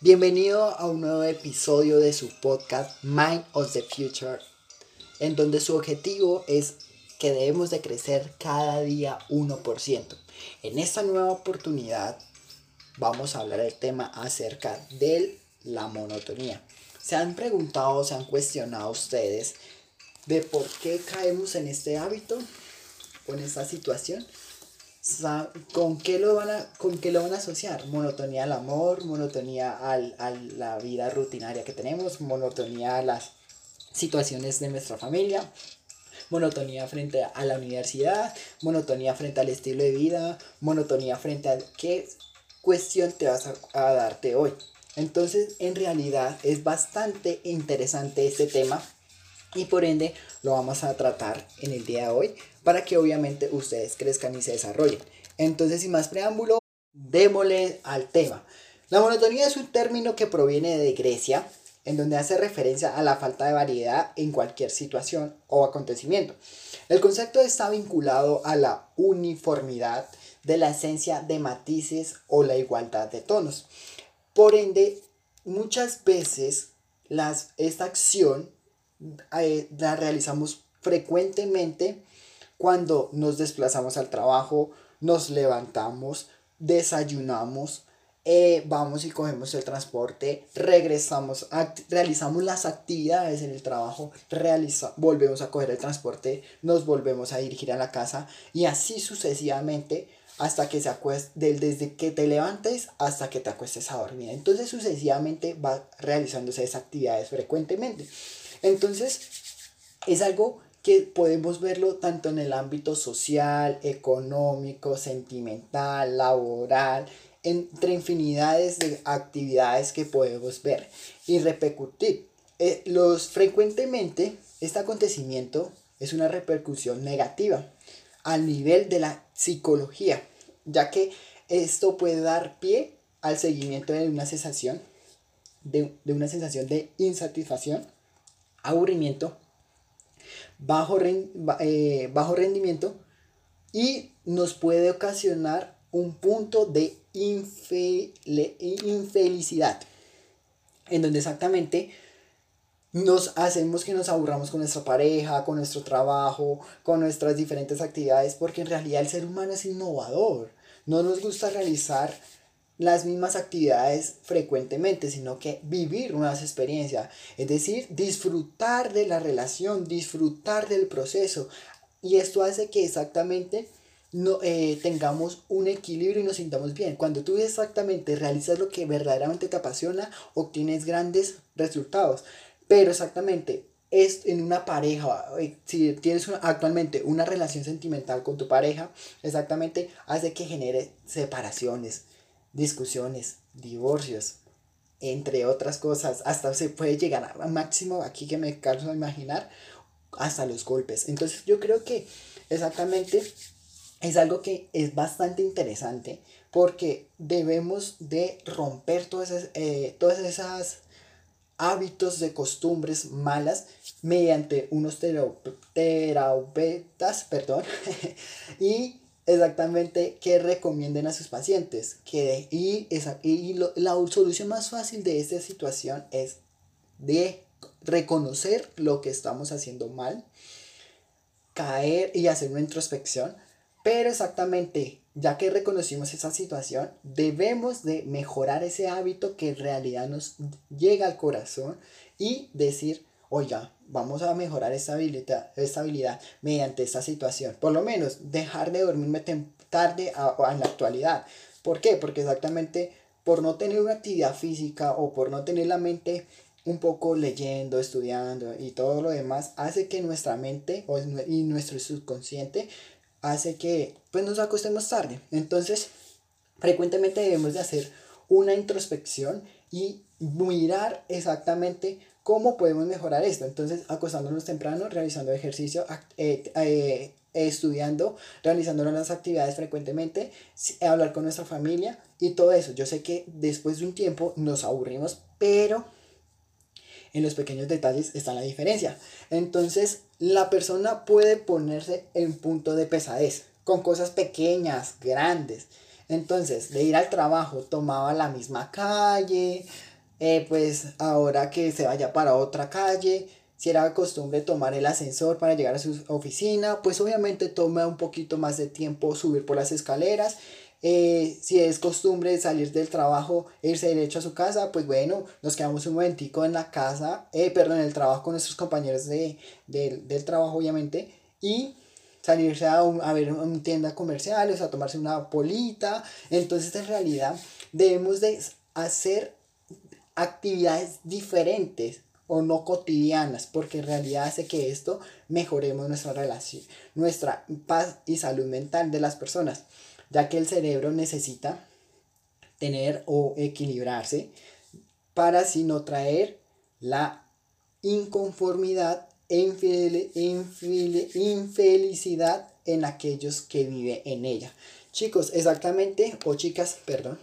Bienvenido a un nuevo episodio de su podcast Mind of the Future, en donde su objetivo es que debemos de crecer cada día 1%. En esta nueva oportunidad vamos a hablar del tema acerca de la monotonía. ¿Se han preguntado, se han cuestionado ustedes de por qué caemos en este hábito o en esta situación? ¿Con qué, lo van a, ¿Con qué lo van a asociar? Monotonía al amor, monotonía al, a la vida rutinaria que tenemos, monotonía a las situaciones de nuestra familia, monotonía frente a la universidad, monotonía frente al estilo de vida, monotonía frente a qué cuestión te vas a, a darte hoy. Entonces, en realidad es bastante interesante este tema y por ende lo vamos a tratar en el día de hoy para que obviamente ustedes crezcan y se desarrollen. Entonces, sin más preámbulo, démosle al tema. La monotonía es un término que proviene de Grecia, en donde hace referencia a la falta de variedad en cualquier situación o acontecimiento. El concepto está vinculado a la uniformidad de la esencia de matices o la igualdad de tonos. Por ende, muchas veces las, esta acción eh, la realizamos frecuentemente cuando nos desplazamos al trabajo, nos levantamos, desayunamos, eh, vamos y cogemos el transporte, regresamos, realizamos las actividades en el trabajo, realiza, volvemos a coger el transporte, nos volvemos a dirigir a la casa y así sucesivamente hasta que se acueste, desde que te levantes hasta que te acuestes a dormir. Entonces sucesivamente va realizándose esas actividades frecuentemente. Entonces es algo que podemos verlo tanto en el ámbito social, económico, sentimental, laboral, entre infinidades de actividades que podemos ver y repercutir. Eh, los, frecuentemente este acontecimiento es una repercusión negativa al nivel de la psicología, ya que esto puede dar pie al seguimiento de una sensación, de, una sensación de insatisfacción, aburrimiento, bajo, eh, bajo rendimiento y nos puede ocasionar un punto de infelicidad, en donde exactamente nos hacemos que nos aburramos con nuestra pareja, con nuestro trabajo, con nuestras diferentes actividades, porque en realidad el ser humano es innovador. No nos gusta realizar las mismas actividades frecuentemente, sino que vivir nuevas experiencias, es decir, disfrutar de la relación, disfrutar del proceso. Y esto hace que exactamente no, eh, tengamos un equilibrio y nos sintamos bien. Cuando tú exactamente realizas lo que verdaderamente te apasiona, obtienes grandes resultados. Pero exactamente, es en una pareja, eh, si tienes actualmente una relación sentimental con tu pareja, exactamente hace que genere separaciones, discusiones, divorcios, entre otras cosas. Hasta se puede llegar a máximo, aquí que me canso a imaginar, hasta los golpes. Entonces yo creo que exactamente es algo que es bastante interesante porque debemos de romper todas esas, eh, todas esas hábitos de costumbres malas mediante unos terapeutas, perdón, y exactamente que recomienden a sus pacientes. Que, y esa, y la solución más fácil de esta situación es de reconocer lo que estamos haciendo mal, caer y hacer una introspección, pero exactamente ya que reconocimos esa situación, debemos de mejorar ese hábito que en realidad nos llega al corazón y decir, oiga, vamos a mejorar esta habilidad, esta habilidad mediante esta situación. Por lo menos dejar de dormirme tarde en la actualidad. ¿Por qué? Porque exactamente por no tener una actividad física o por no tener la mente un poco leyendo, estudiando y todo lo demás, hace que nuestra mente y nuestro subconsciente hace que pues nos acostemos tarde. Entonces, frecuentemente debemos de hacer una introspección y mirar exactamente cómo podemos mejorar esto. Entonces, acostándonos temprano, realizando ejercicio, eh, eh, estudiando, realizando las actividades frecuentemente, hablar con nuestra familia y todo eso. Yo sé que después de un tiempo nos aburrimos, pero en los pequeños detalles está la diferencia. Entonces, la persona puede ponerse en punto de pesadez con cosas pequeñas, grandes. Entonces, de ir al trabajo tomaba la misma calle, eh, pues ahora que se vaya para otra calle, si era costumbre tomar el ascensor para llegar a su oficina, pues obviamente toma un poquito más de tiempo subir por las escaleras. Eh, si es costumbre salir del trabajo e irse derecho a su casa, pues bueno, nos quedamos un momentico en la casa, eh, perdón, en el trabajo con nuestros compañeros de, del trabajo, obviamente, y salirse a, a ver una tienda comercial, o sea, tomarse una polita. Entonces, en realidad, debemos de hacer actividades diferentes o no cotidianas, porque en realidad hace que esto mejoremos nuestra relación, nuestra paz y salud mental de las personas, ya que el cerebro necesita tener o equilibrarse para así no traer la inconformidad e infelicidad en aquellos que viven en ella. Chicos, exactamente, o chicas, perdón,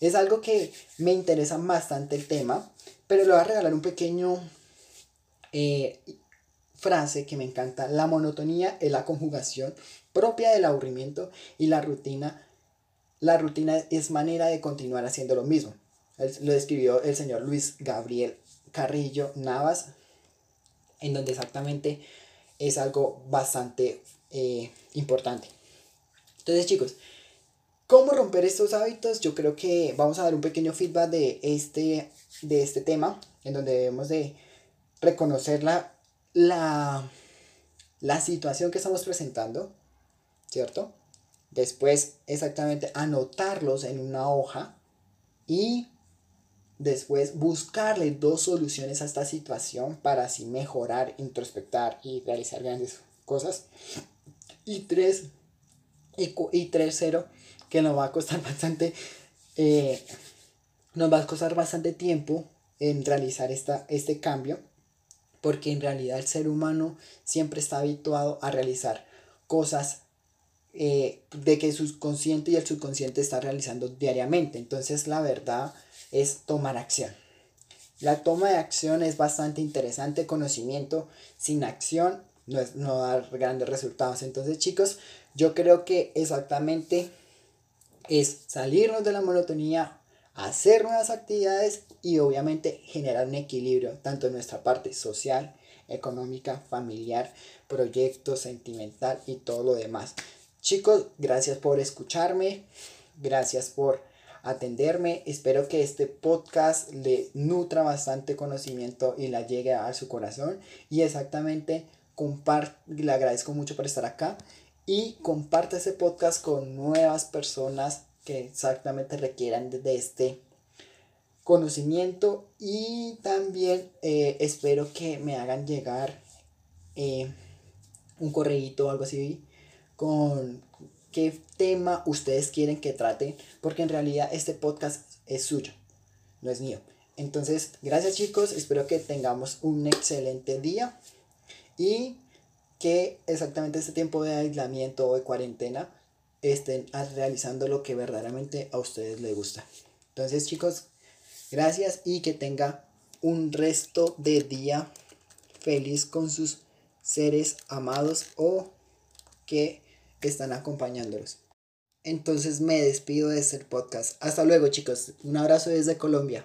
es algo que me interesa bastante el tema pero le voy a regalar un pequeño eh, frase que me encanta. La monotonía es la conjugación propia del aburrimiento y la rutina. La rutina es manera de continuar haciendo lo mismo. Lo escribió el señor Luis Gabriel Carrillo Navas, en donde exactamente es algo bastante eh, importante. Entonces chicos, ¿cómo romper estos hábitos? Yo creo que vamos a dar un pequeño feedback de este de este tema, en donde debemos de reconocer la, la, la situación que estamos presentando, ¿cierto? Después exactamente anotarlos en una hoja y después buscarle dos soluciones a esta situación para así mejorar, introspectar y realizar grandes cosas. Y tres, y, y tres, cero, que nos va a costar bastante eh, nos va a costar bastante tiempo en realizar esta, este cambio, porque en realidad el ser humano siempre está habituado a realizar cosas eh, de que el subconsciente y el subconsciente está realizando diariamente. Entonces la verdad es tomar acción. La toma de acción es bastante interesante, conocimiento sin acción no, es, no dar grandes resultados. Entonces chicos, yo creo que exactamente es salirnos de la monotonía, hacer nuevas actividades y obviamente generar un equilibrio tanto en nuestra parte social, económica, familiar, proyecto, sentimental y todo lo demás. Chicos, gracias por escucharme, gracias por atenderme. Espero que este podcast le nutra bastante conocimiento y la llegue a su corazón. Y exactamente, le agradezco mucho por estar acá y comparte ese podcast con nuevas personas que exactamente requieran de este conocimiento y también eh, espero que me hagan llegar eh, un correíto o algo así con qué tema ustedes quieren que trate porque en realidad este podcast es suyo no es mío entonces gracias chicos espero que tengamos un excelente día y que exactamente este tiempo de aislamiento o de cuarentena estén realizando lo que verdaderamente a ustedes les gusta. Entonces chicos, gracias y que tenga un resto de día feliz con sus seres amados o que están acompañándolos. Entonces me despido de este podcast. Hasta luego chicos. Un abrazo desde Colombia.